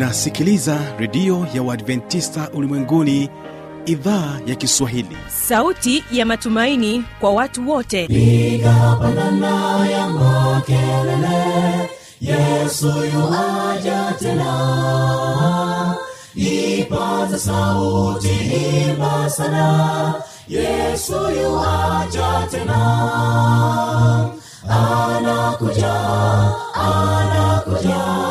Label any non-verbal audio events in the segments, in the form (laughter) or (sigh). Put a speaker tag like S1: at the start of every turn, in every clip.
S1: unasikiliza redio ya uadventista ulimwenguni idhaa ya kiswahili.
S2: Sauti ya matumaini kwa watu wote.
S3: Piga pandana ya makelele yesu yuaja tena. Ipaza sauti imba sana yesu yuaja tena. Anakuja anakuja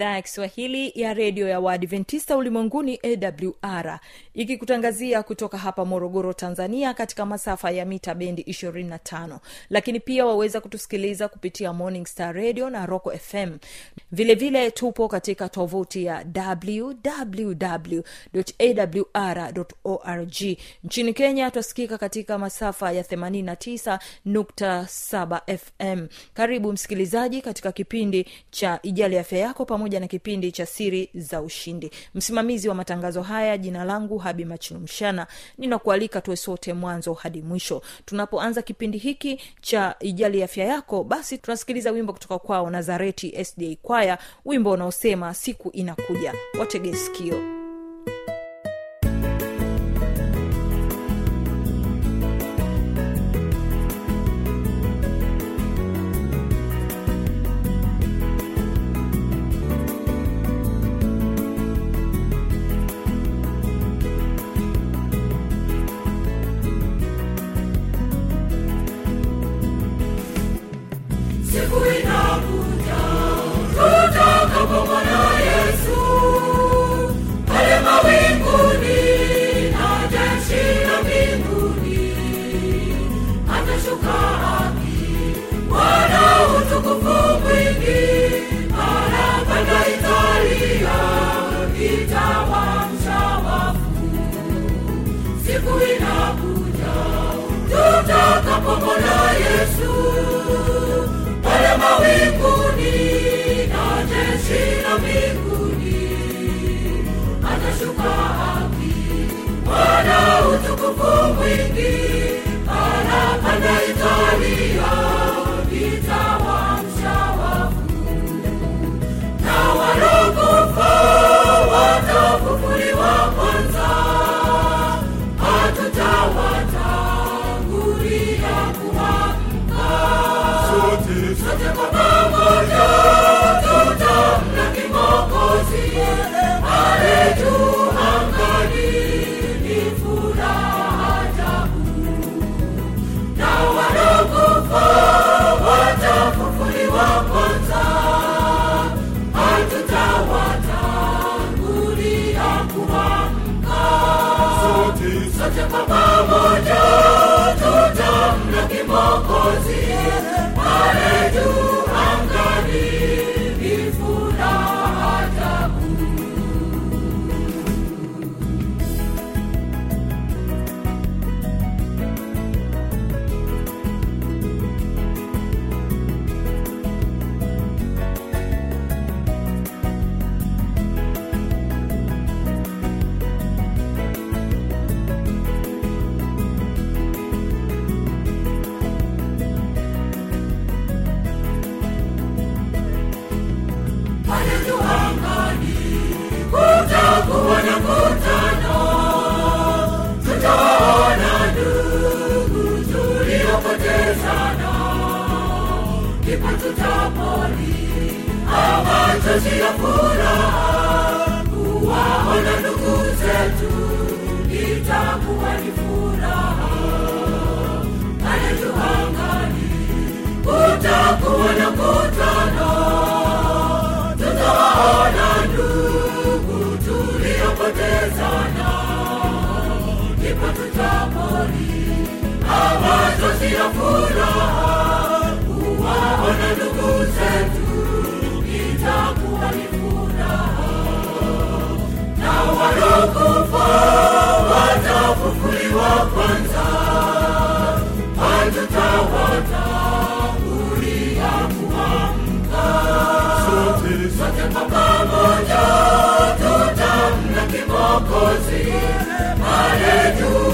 S2: idhaa ya kiswahili ya redio ya waadventista ulimwenguni awr ikikutangazia kutoka hapa morogoro tanzania katika masafa ya mita bendi 25 lakini pia waweza kutusikiliza kupitia morning star radio na roco fm vilevile vile tupo katika tovuti ya www.awr.org nchini kenya twasikika katika masafa ya 89.7 fm karibu msikilizaji katika kipindi cha ijali afya yako pamoja na kipindi cha siri za ushindi. Msimamizi wa matangazo haya jina langu habi machinumshana ninakualika tuwe sote mwanzo hadi mwisho. Tunapoanza kipindi hiki cha ijali afya yako basi tunasikiliza wimbo kutoka kwao nazareti sda kwaya wimbo unaosema siku inakuja. Watege
S3: bwana utukufu mwingi anapanda italia sote ndipo tutapoli machozi ya furaha kuwaona ndugu zetu, itakuwa ni furaha. Pale juu angani kutakuwa na kutano tutawaona ndugu tuliopotezana, ndipo tutaponi machozi ya furaha kuwaona ndugu zetu, itakuwa ni furaha. watafufuliwa kwanza hatutawatangulia kuamka sote kwa pamoja tutamlaki Mwokozi pale juu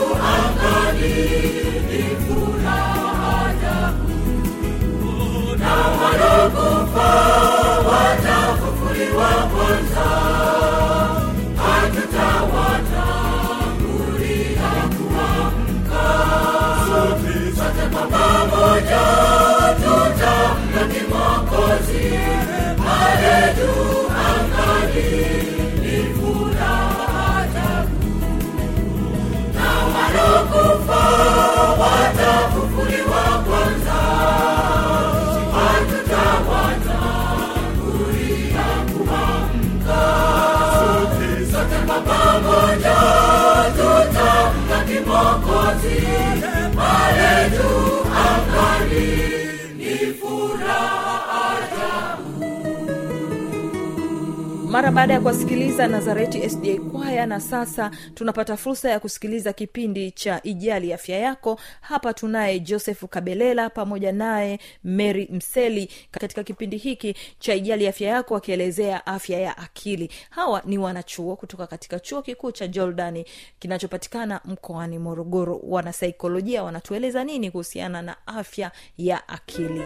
S2: mara baada ya kuwasikiliza nazareti sda kwaya na sasa tunapata fursa ya kusikiliza kipindi cha ijali afya yako. Hapa tunaye josefu kabelela pamoja naye mary mseli. Katika kipindi hiki cha ijali afya yako wakielezea afya ya akili. Hawa ni wanachuo kutoka katika chuo kikuu cha jordani kinachopatikana mkoani morogoro. Wanasaikolojia wanatueleza nini kuhusiana na afya ya akili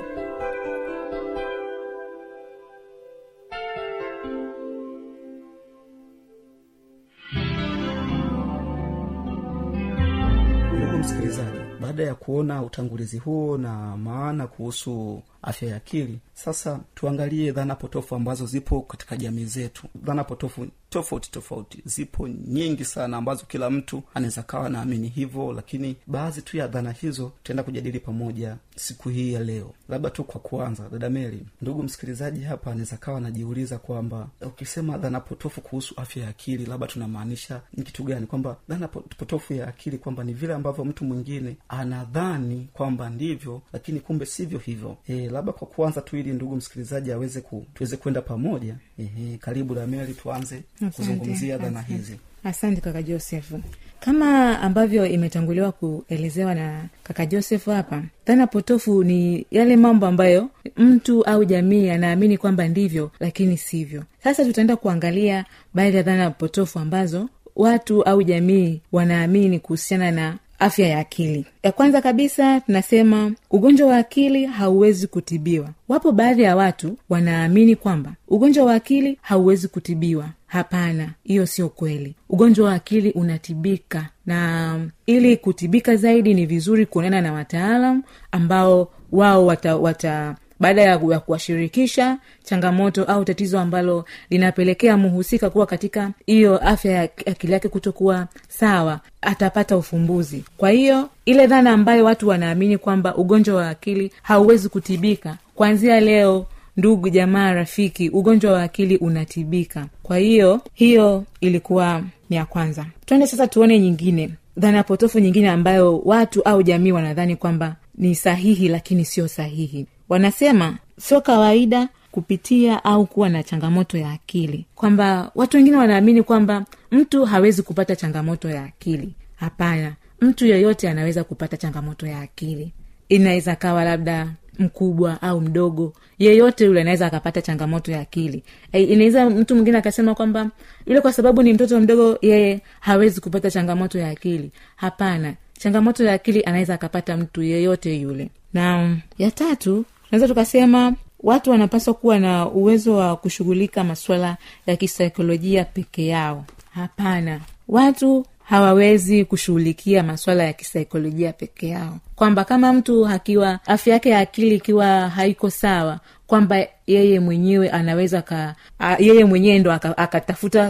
S4: baada ya kuona utangulizi huo na maana kuhusu afya ya akili. Sasa tuangalie dhana potofu ambazo zipo katika jamii zetu. Dhana potofu tofauti tofauti zipo nyingi sana ambazo kila mtu anaweza kawa naamini hivyo lakini baadhi tu ya dhana hizo tutaenda kujadili pamoja siku hii ya leo. Labda tu kwa kuanza dada meli ndugu msikilizaji hapa anaweza kawa anajiuliza kwamba ukisema dhana potofu kuhusu afya ya akili labda tunamaanisha ni kitu gani? Kwamba dhana potofu ya akili kwamba ni vile ambavyo mtu mwingine anadhani kwamba ndivyo lakini kumbe sivyo hivyo. E, labda kwa kuanza tu ili ndugu msikilizaji aweze ku, tuweze kwenda pamoja. Ehe, karibu dameli tuanze kuzungumzia dhana hizi.
S5: Asante kaka joseph. Kama ambavyo imetanguliwa kuelezewa na kaka joseph hapa dhana potofu ni yale mambo ambayo mtu au jamii anaamini kwamba ndivyo lakini sivyo. Sasa tutaenda kuangalia baadhi ya dhana potofu ambazo watu au jamii wanaamini kuhusiana na afya ya akili. Ya kwanza kabisa tunasema ugonjwa wa akili hauwezi kutibiwa. Wapo baadhi ya watu wanaamini kwamba ugonjwa wa akili hauwezi kutibiwa. Hapana hiyo sio kweli. Ugonjwa wa akili unatibika na ili kutibika zaidi ni vizuri kuonana na wataalam ambao wao wata, wata baada ya kuwashirikisha changamoto au tatizo ambalo linapelekea mhusika kuwa katika hiyo afya ya akili yake kutokuwa sawa atapata ufumbuzi. Kwa hiyo ile dhana ambayo watu wanaamini kwamba ugonjwa wa akili hauwezi kutibika kuanzia leo ndugu jamaa rafiki ugonjwa wa akili unatibika. Kwa hiyo hiyo ilikuwa ni ya kwanza. Twende sasa tuone nyingine. Dhana potofu nyingine ambayo watu au jamii wanadhani kwamba ni sahihi lakini sio sahihi wanasema sio kawaida kupitia au kuwa na changamoto ya akili. Kwamba watu wengine wanaamini kwamba mtu hawezi kupata changamoto ya akili. Hapana mtu yeyote anaweza kupata changamoto ya akili. Inaweza kawa labda mkubwa au mdogo. Yeyote yule anaweza akapata changamoto ya akili. E, inaweza mtu mwingine akasema kwamba yule kwa sababu ni mtoto mdogo yeye hawezi kupata changamoto ya akili. Hapana changamoto ya akili anaweza akapata mtu yeyote yule. Na ya tatu tunaweza tukasema watu wanapaswa kuwa na uwezo wa kushughulika masuala ya kisaikolojia peke yao. Hapana. Watu hawawezi kushughulikia maswala ya kisaikolojia peke yao. Kwamba kama mtu akiwa afya yake ya akili ikiwa haiko sawa kwamba yeye mwenyewe anaweza ka, a, yeye mwenyewe ndo aka-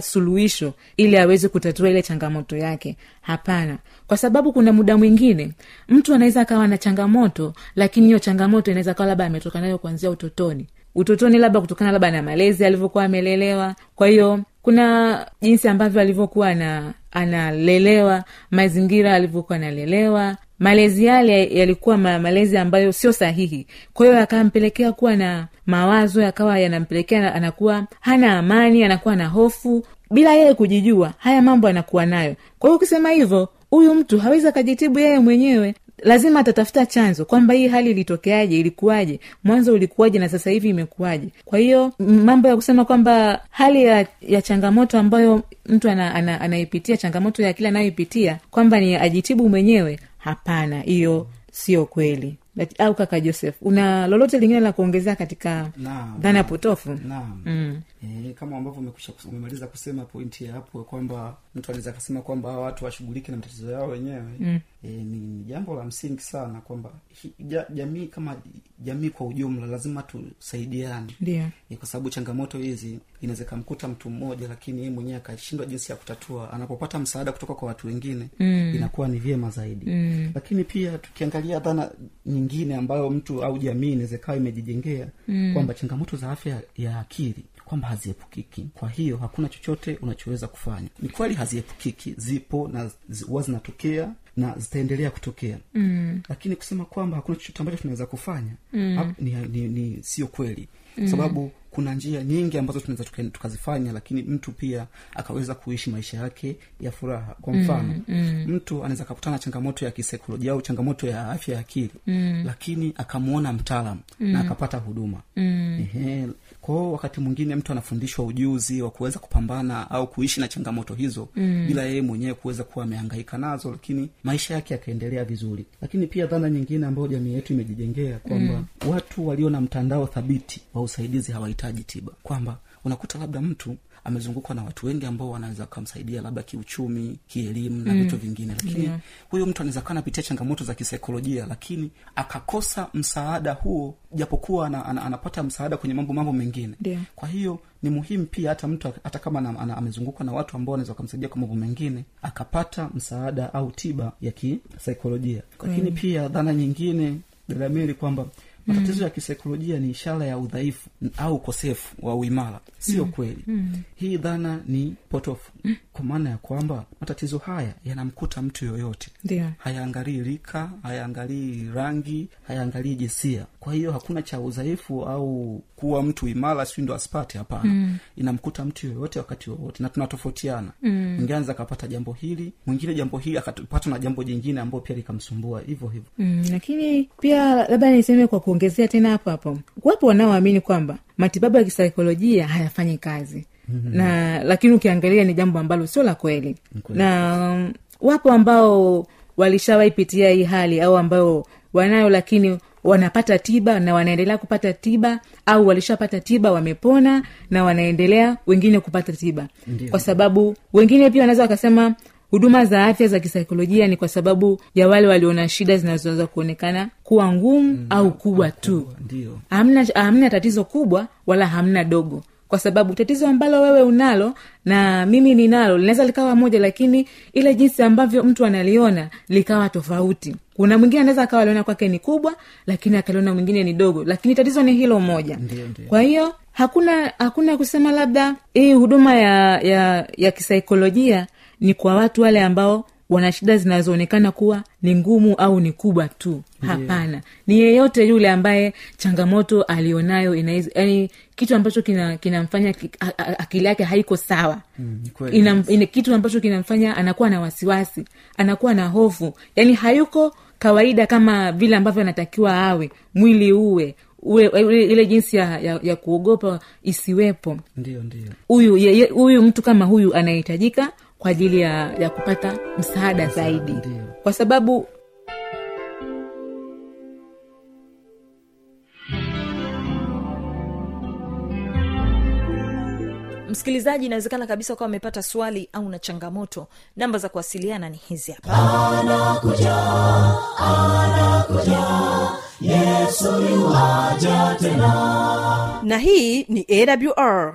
S5: suluhisho ili aweze kutatua ile changamoto yake. Hapana. Kwa sababu kuna muda mwingine mtu anaweza akawa na changamoto lakini hiyo changamoto inaweza kawa labda ametoka nayo kuanzia utotoni utotoni labda kutokana labda na malezi alivyokuwa amelelewa. Kwa hiyo kuna jinsi ambavyo alivyokuwa na analelewa mazingira alivyokuwa analelewa. Malezi yale yalikuwa ma, malezi ambayo sio sahihi. Kwa hiyo yakampelekea kuwa na mawazo yakawa yanampelekea anakuwa hana amani anakuwa na hofu. Bila yeye kujijua haya mambo anakuwa nayo. Kwa hiyo ukisema hivyo huyu mtu hawezi akajitibu yeye mwenyewe lazima atatafuta chanzo kwamba hii hali ilitokeaje ilikuwaje mwanzo ulikuwaje na sasa hivi imekuwaje. Kwa hiyo mambo ya kusema kwamba hali ya, ya changamoto ambayo mtu ana, ana, anaipitia changamoto ya akili anayoipitia kwamba ni ajitibu mwenyewe hapana hiyo sio kweli. Au kaka joseph una lolote lingine la kuongezea katika dhana potofu?
S4: Naam.
S5: Mm.
S4: e, kama ambavyo umemaliza kusema pointi ya hapo kwamba mtu anaweza akasema kwamba hawa watu washughulike na matatizo yao wenyewe. Mm. E, ni, jambo la msingi sana kwamba ja, jamii kama jamii kwa ujumla lazima tusaidiane
S5: yeah.
S4: e, kwa sababu changamoto hizi inaweza ikamkuta mtu mmoja lakini yeye mwenyewe akashindwa jinsi ya kutatua anapopata msaada kutoka kwa watu wengine mm. inakuwa ni vyema zaidi mm. lakini pia tukiangalia dhana nyingine ambayo mtu au jamii inaweza ikawa imejijengea mm. kwamba changamoto za afya ya akili kwamba haziepukiki kwa hiyo hakuna chochote unachoweza kufanya ni kweli haziepukiki zipo na huwa zinatokea na zitaendelea kutokea mm. lakini kusema kwamba hakuna chochote ambacho tunaweza kufanya mm. ni, ni, ni sio kweli mm. sababu kuna njia nyingi ambazo tunaweza tukazifanya lakini mtu pia akaweza kuishi maisha yake ya furaha kwa mfano mm, mm. mtu anaweza akakutana na changamoto ya kisaikolojia au changamoto ya afya ya akili mm. lakini akamwona mtaalam mm. na akapata huduma mm. Ehe. Kwa hiyo wakati mwingine mtu anafundishwa ujuzi wa kuweza kupambana au kuishi na changamoto hizo mm. bila yeye mwenyewe kuweza kuwa amehangaika nazo lakini maisha yake yakaendelea vizuri lakini pia dhana nyingine ambayo jamii yetu imejijengea kwamba mm. watu walio na mtandao thabiti wa usaidizi hawahitaji tiba kwamba unakuta labda mtu amezungukwa na watu wengi ambao wanaweza kumsaidia labda kiuchumi kielimu na vitu vingine. Lakini
S5: Yeah.
S4: huyo mtu anaweza kaa anapitia changamoto za kisaikolojia lakini akakosa msaada huo japokuwa ana, ana, anapata msaada kwenye mambo mambo mengine.
S5: Yeah.
S4: kwa hiyo ni muhimu pia hata mtu hata kama na, ana, amezungukwa na watu ambao wanaweza kumsaidia kwa mambo mengine akapata msaada au tiba ya kisaikolojia. Lakini pia dhana nyingine dadamili kwamba matatizo mm. ya kisaikolojia ni ishara ya udhaifu au ukosefu wa uimara sio mm. kweli mm. hii dhana ni potofu mm. kwa maana ya kwamba matatizo haya yanamkuta mtu yoyote
S5: ndio
S4: hayaangalii rika hayaangalii rangi hayaangalii jinsia kwa hiyo hakuna cha udhaifu au kuwa mtu imara siu ndo asipate hapana mm. inamkuta mtu yoyote wakati wowote na tunatofautiana mm. mwingine anaweza akapata jambo hili mwingine jambo hili akapatwa na jambo jingine ambayo pia likamsumbua hivyo hivyo
S5: mm, lakini pia labda niseme kwa kuongezea tena hapo hapo. Wapo wanaoamini kwamba matibabu ya kisaikolojia hayafanyi kazi. Mm-hmm. na lakini ukiangalia ni jambo ambalo sio la kweli. Na wapo ambao walishawaipitia hii hali au ambao wanayo lakini wanapata tiba na wanaendelea kupata tiba au walishapata tiba wamepona na wanaendelea wengine kupata tiba.
S4: Ndiyo.
S5: kwa sababu wengine pia wanaweza wakasema huduma za afya za kisaikolojia ni kwa sababu ya wale waliona shida zinazoweza kuonekana kuwa ngumu mm, au kubwa tu.
S4: ndio.
S5: Hamna, hamna tatizo kubwa wala hamna dogo. Kwa sababu tatizo ambalo wewe unalo na mimi ninalo linaweza likawa moja lakini ile jinsi ambavyo mtu analiona likawa tofauti. Kuna mwingine anaweza akawa aliona kwake ni kubwa lakini akaliona mwingine ni dogo. Lakini tatizo ni hilo moja.
S4: Ndiyo, ndiyo.
S5: kwa hiyo hakuna hakuna kusema labda hii huduma ya ya ya kisaikolojia ni kwa watu wale ambao wana shida zinazoonekana kuwa ni ngumu au ni kubwa tu. Hapana. Ni yeyote yule ambaye changamoto alionayo inaweza yani kitu ambacho kina- kinamfanya ki, a- a- akili yake haiko sawa.
S4: Mm, ni
S5: ina, ina kitu ambacho kinamfanya anakuwa na wasiwasi anakuwa na hofu. Yani hayuko kawaida kama vile ambavyo anatakiwa awe. Mwili uwe. Ule, ule, ile jinsi ya, ya, ya kuogopa isiwepo.
S4: Ndio ndio
S5: huyu huyu mtu kama huyu anahitajika kwa ajili ya, ya kupata msaada zaidi. kwa sababu
S2: msikilizaji inawezekana kabisa ukawa amepata swali au na changamoto. Namba za kuwasiliana ni hizi hapa. Na hii ni awr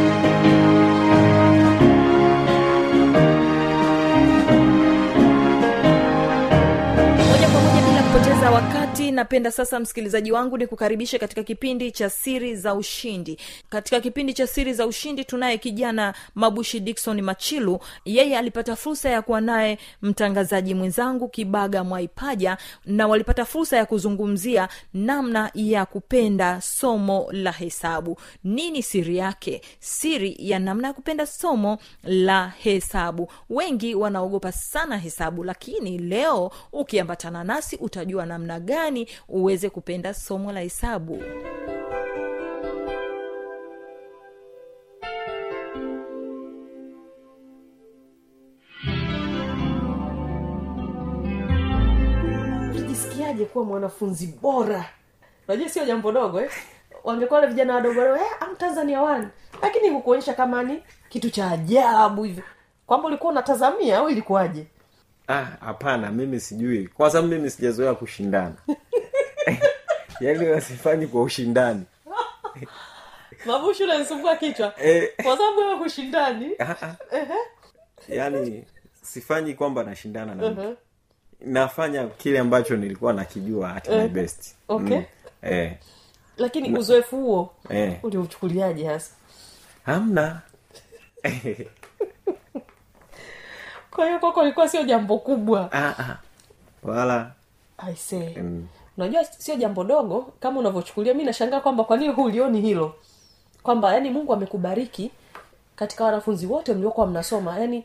S2: napenda sasa msikilizaji wangu ni kukaribisha katika kipindi cha siri za ushindi. Katika kipindi cha siri za ushindi tunaye kijana mabushi dikson machilu. Yeye alipata fursa ya kuwa naye mtangazaji mwenzangu kibaga mwaipaja na walipata fursa ya kuzungumzia namna ya kupenda somo la hesabu. Nini siri yake? Siri ya namna ya kupenda somo la hesabu. Wengi wanaogopa sana hesabu lakini leo ukiambatana nasi utajua namna gani uweze kupenda somo la hesabu.
S6: Jisikiaje kuwa mwanafunzi bora? Unajua sio jambo dogo eh? wangekuwa wale vijana wadogo leo eh, am tanzania wani lakini hukuonyesha kama ni kitu cha ajabu hivyo kwamba ulikuwa unatazamia au ilikuwaje?
S7: Ah hapana mimi sijui. Kwa sababu mimi sijazoea kushindana (laughs) (laughs) yaani wasifanyi kwa ushindani (laughs)
S6: mabushu unanisumbua kichwa
S7: Eh.
S6: kwa sababu wewe hushindani
S7: Ah, ah. yaani sifanyi kwamba nashindana na nafanya kile ambacho nilikuwa nakijua at my best
S6: Okay.
S7: mm. eh,
S6: lakini uzoefu huo
S7: eh.
S6: uliuchukuliaje hasa
S7: hamna (laughs)
S6: kwa hiyo kwako ilikuwa sio jambo kubwa
S7: ah, ah. wala
S6: I say.
S7: mm.
S6: Unajua sio jambo dogo kama unavyochukulia mi nashangaa kwamba kwa nini hulioni hilo? Kwamba yani mungu amekubariki katika wanafunzi wote mliokuwa mnasoma. Yani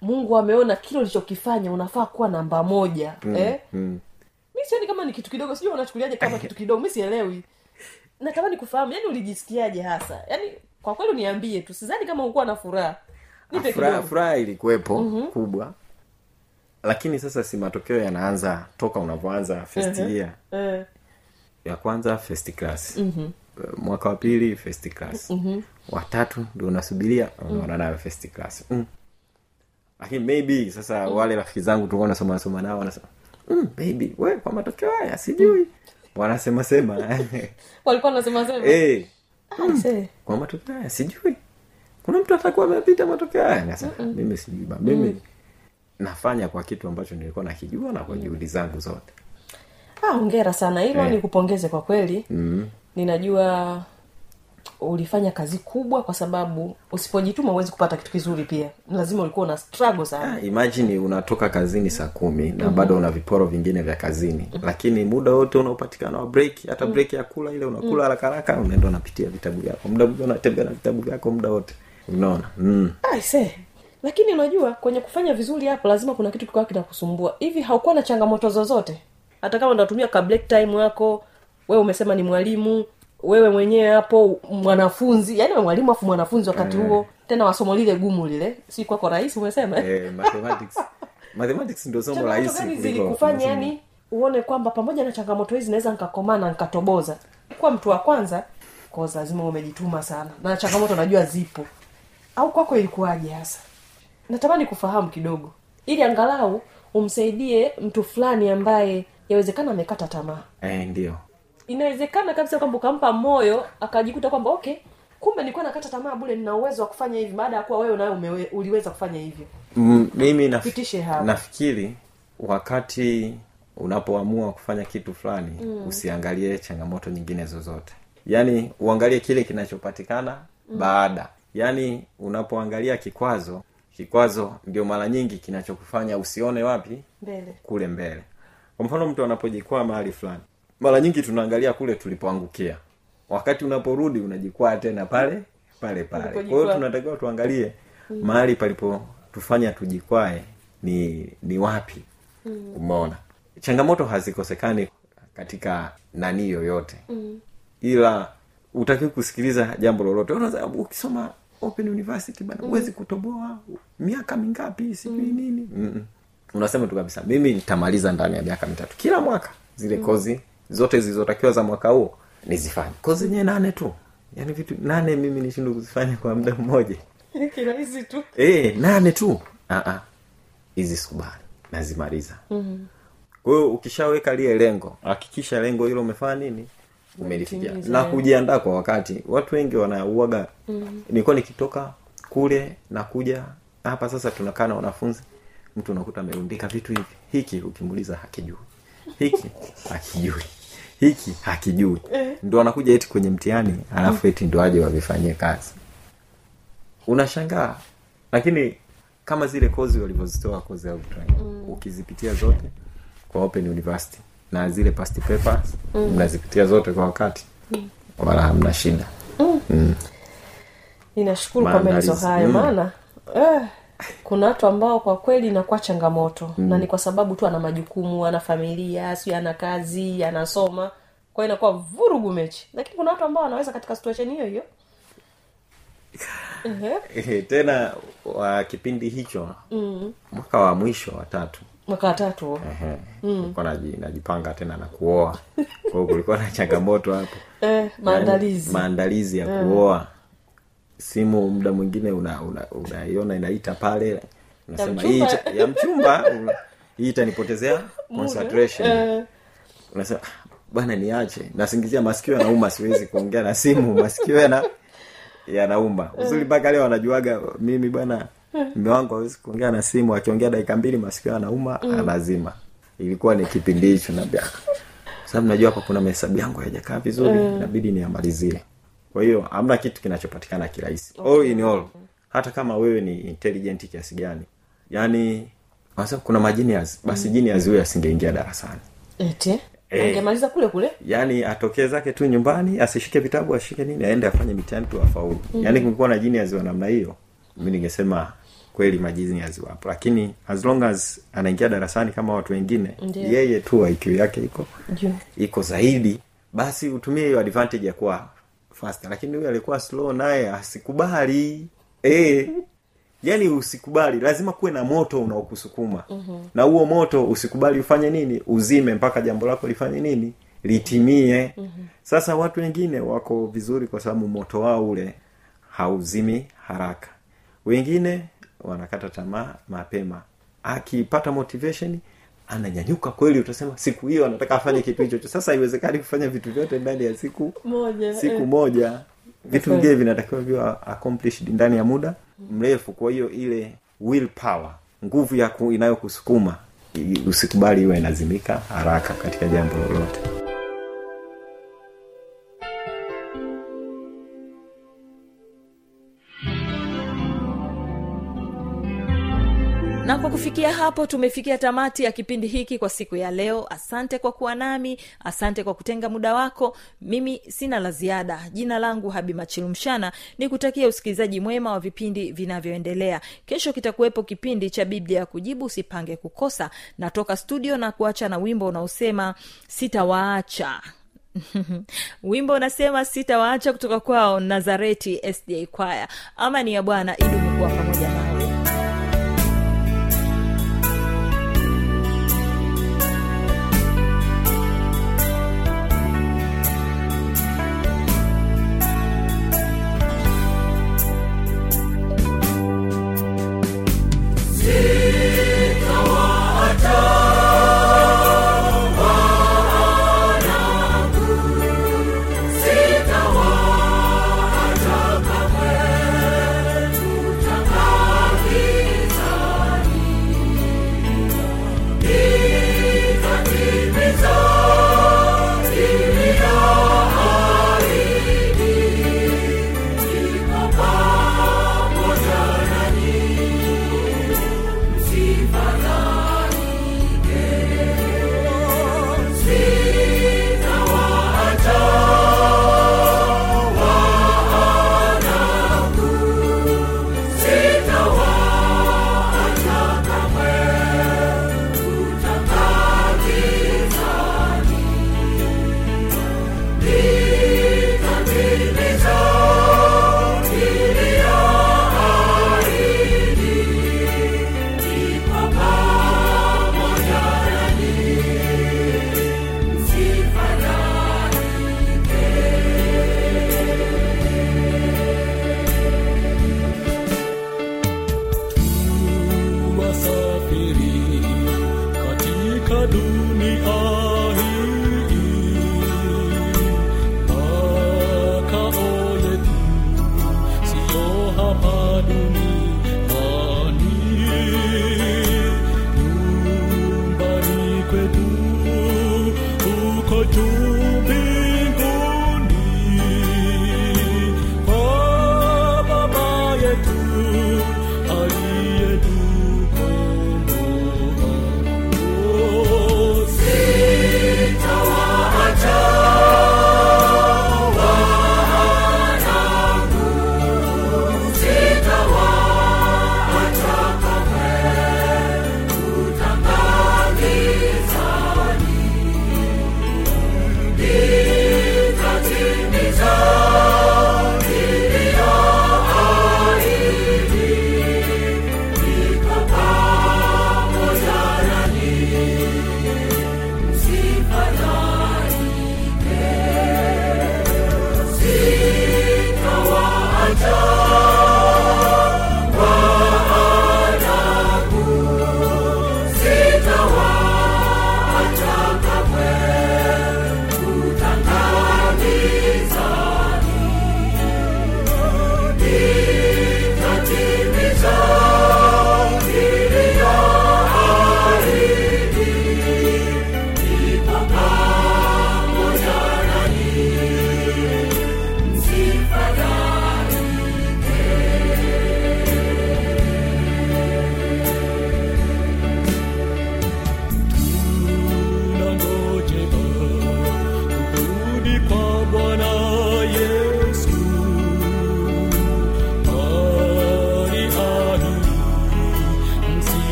S6: mungu ameona kile ulichokifanya unafaa kuwa namba moja mm, eh?
S7: mm.
S6: mi sioni kama ni kitu kidogo sijui unachukuliaje kama kitu kidogo mi sielewi. Natamani kufahamu yani ulijisikiaje hasa? Yani kwa kweli niambie tu sidhani kama ukuwa na furaha. Nipe
S7: furaha furaha ilikuwepo mm-hmm. kubwa lakini sasa si matokeo yanaanza toka unavyoanza first
S6: Mhm.
S7: year.
S6: Eh,
S7: ya kwanza first class. Mm-hmm. mwaka wa pili first class. Mm-hmm. watatu ndio unasubiria unaona nayo first class. Mm. lakini maybe sasa mm. wale rafiki zangu tulikuwa nasoma nasoma nao wanasema mm, baby we kwa matokeo haya sijui. Wanasema sema. (laughs)
S6: Walikuwa wanasema sema.
S7: Hey,
S6: mm, say.
S7: kwa matokeo haya sijui. Kuna mtu atakuwa amepita matokeo haya? Nikasema, mimi sijui ba mimi nafanya kwa kitu ambacho nilikuwa nakijua na kwa juhudi zangu zote.
S6: Ah, ongera sana. Hilo
S7: Eh.
S6: nikupongeze kwa kweli.
S7: Mm.
S6: ninajua ulifanya kazi kubwa kwa sababu usipojituma huwezi kupata kitu kizuri pia. Lazima ulikuwa una struggle sana.
S7: Ah, imagine unatoka kazini saa kumi na bado una viporo vingine vya kazini. Lakini muda wote unaopatikana wa break hata break ya kula ile unakula haraka haraka unaenda unapitia vitabu vyako. Muda unatembea na vitabu vyako muda wote. Unaona? Mm.
S6: I say. Lakini unajua kwenye kufanya vizuri hapo lazima kuna kitu kikawa kinakusumbua. Hivi haukuwa na changamoto zozote? Hata kama unatumia ka break time yako wewe umesema ni mwalimu wewe mwenyewe hapo mwanafunzi yaani mwalimu afu mwanafunzi wakati huo tena wasomo lile gumu lile si kwako rahisi umesema?
S7: Eh, mathematics. (laughs) Mathematics ndio somo rahisi
S6: zilikufanya yani uone kwamba pamoja na changamoto hizi naweza nikakomaa na nikatoboza? Kuwa mtu wa kwanza lazima umejituma sana. Na changamoto najua zipo. Au kwako ilikuwaje hasa natamani kufahamu kidogo. Ili angalau umsaidie mtu fulani ambaye yawezekana amekata tamaa.
S7: Eh, ndio.
S6: Inawezekana kabisa kwamba ukampa moyo akajikuta kwamba okay kumbe nilikuwa nakata tamaa bule nina uwezo wa kufanya hivi baada ya kuwa wewe nawe uliweza kufanya hivyo.
S7: Mm, mimi naf- nafikiri wakati unapoamua kufanya kitu fulani mm. usiangalie changamoto nyingine zozote. Yaani uangalie kile kinachopatikana mm. baada. Yaani unapoangalia kikwazo kikwazo ndio mara nyingi kinachokufanya usione wapi
S6: mbele.
S7: kule mbele. Kwa mfano mtu anapojikwaa mahali fulani mara nyingi tunaangalia kule tulipoangukia. Wakati unaporudi unajikwaa tena pale pale pale. Kwa hiyo tunatakiwa tuangalie mahali palipotufanya tujikwae ni ni wapi. Umeona? Changamoto hazikosekani katika nani yoyote. Ila utakiwa kusikiliza jambo lolote. Ukisoma open university bana huwezi kutoboa. Miaka mingapi? Sijui nini? Mm-mm. unasema tu kabisa mimi nitamaliza ndani ya miaka mitatu. Kila mwaka zile kozi zote zilizotakiwa za mwaka huo nizifanye. Kozi zenyewe nane tu. Yaani vitu nane mimi nishindwe kuzifanya kwa muda mmoja.
S6: Kirahisi tu.
S7: E, nane tu. Ah, ah. hizi sikubali nazimaliza. Mm-hmm. kwahiyo ukishaweka lile lengo hakikisha lengo hilo umefanya nini umelifikia na
S6: eh.
S7: kujiandaa kwa wakati. Watu wengi wanauaga. Mm. nilikuwa nikitoka kule nakuja hapa sasa tunakaa na wanafunzi. Mtu unakuta amerundika vitu hivi. Hiki ukimuuliza hakijui. Hiki (laughs) hakijui. Hiki hakijui. Ndo anakuja eti kwenye mtihani alafu eti ndo aje wavifanyie kazi. Unashangaa. Lakini kama zile kozi walivyozitoa kozi ya mm. ukizipitia zote kwa open university na zile past papers mnazipitia zote kwa wakati. Wala hamna shida.
S6: Ninashukuru kwa maelezo hayo
S7: Mm.
S6: maana eh, kuna watu ambao kwa kweli inakuwa changamoto. Mm. na ni kwa sababu tu ana majukumu ana familia siu ana kazi anasoma. Kwa hiyo inakuwa vurugu mechi. Lakini kuna watu ambao wanaweza katika situation hiyo hiyo. (laughs)
S7: Tena wa kipindi hicho mwaka wa mwisho wa tatu
S6: mwaka watatu
S7: mm. naji- najipanga tena na kuoa. Kwao kulikuwa na changamoto hapo.
S6: Eh, maandalizi
S7: Yaani, maandalizi. ya kuoa. Simu muda mwingine unaiona una, una inaita pale
S6: nasema
S7: hii ya mchumba hii itanipotezea concentration. Unasema bana niache. Nasingizia masikio yanauma siwezi kuongea na simu. Masikio yana yanauma. Uzuri mpaka leo wanajuaga mimi bwana (laughs) mme wangu hawezi kuongea na simu akiongea dakika mbili masikio yanauma anazima. Ilikuwa ni kipindi hicho naambia. Sababu najua hapa kuna mahesabu yangu hayajakaa vizuri inabidi niamalizie kwa hiyo hamna kitu kinachopatikana kirahisi. All in all. hata kama wewe ni intelligent kiasi gani. Yani wanasema kuna majinias basi jinias huyo asingeingia darasani.
S6: Ete
S7: Eh.
S6: angemaliza kule kule?
S7: Yaani atokee zake tu nyumbani asishike vitabu ashike nini aende afanye mitihani tu afaulu. Mm-hmm. yaani kulikuwa na jinias wa namna hiyo mi ningesema kweli majini wapo. Lakini as long as anaingia darasani kama watu wengine
S6: Ndiyo.
S7: yeye tu IQ yake iko iko zaidi basi utumie hiyo advantage ya kuwa fast lakini huyu alikuwa slow naye asikubali. E, (laughs) yani usikubali lazima kuwe na moto unaokusukuma. Mm-hmm. na huo moto usikubali ufanye nini? Uzime mpaka jambo lako lifanye nini? Litimie. Mm-hmm. sasa watu wengine wako vizuri kwa sababu moto wao ule hauzimi haraka. Wengine wanakata tamaa mapema. Akipata motivation ananyanyuka kweli utasema siku hiyo anataka afanye kitu hicho. Sasa haiwezekani kufanya vitu vyote ndani ya siku
S6: moja
S7: siku
S6: eh.
S7: moja. Vitu vingine vinatakiwa viwa accomplished ndani ya muda mrefu. Kwa hiyo ile will power nguvu ya inayokusukuma usikubali iwe inazimika haraka katika jambo lolote
S2: na kwa kufikia hapo tumefikia tamati ya kipindi hiki kwa siku ya leo. Asante kwa kuwa nami asante kwa kutenga muda wako. Mimi sina la ziada. Jina langu habi machilumshana ni kutakia usikilizaji mwema wa vipindi vinavyoendelea. Kesho kitakuwepo kipindi cha biblia ya kujibu usipange kukosa. Natoka studio na kuacha na wimbo unaosema sitawaacha. (laughs) Wimbo unasema sitawaacha kutoka kwao nazareti sda kwaya. Ama ya bwana idumu kuwa pamoja nawe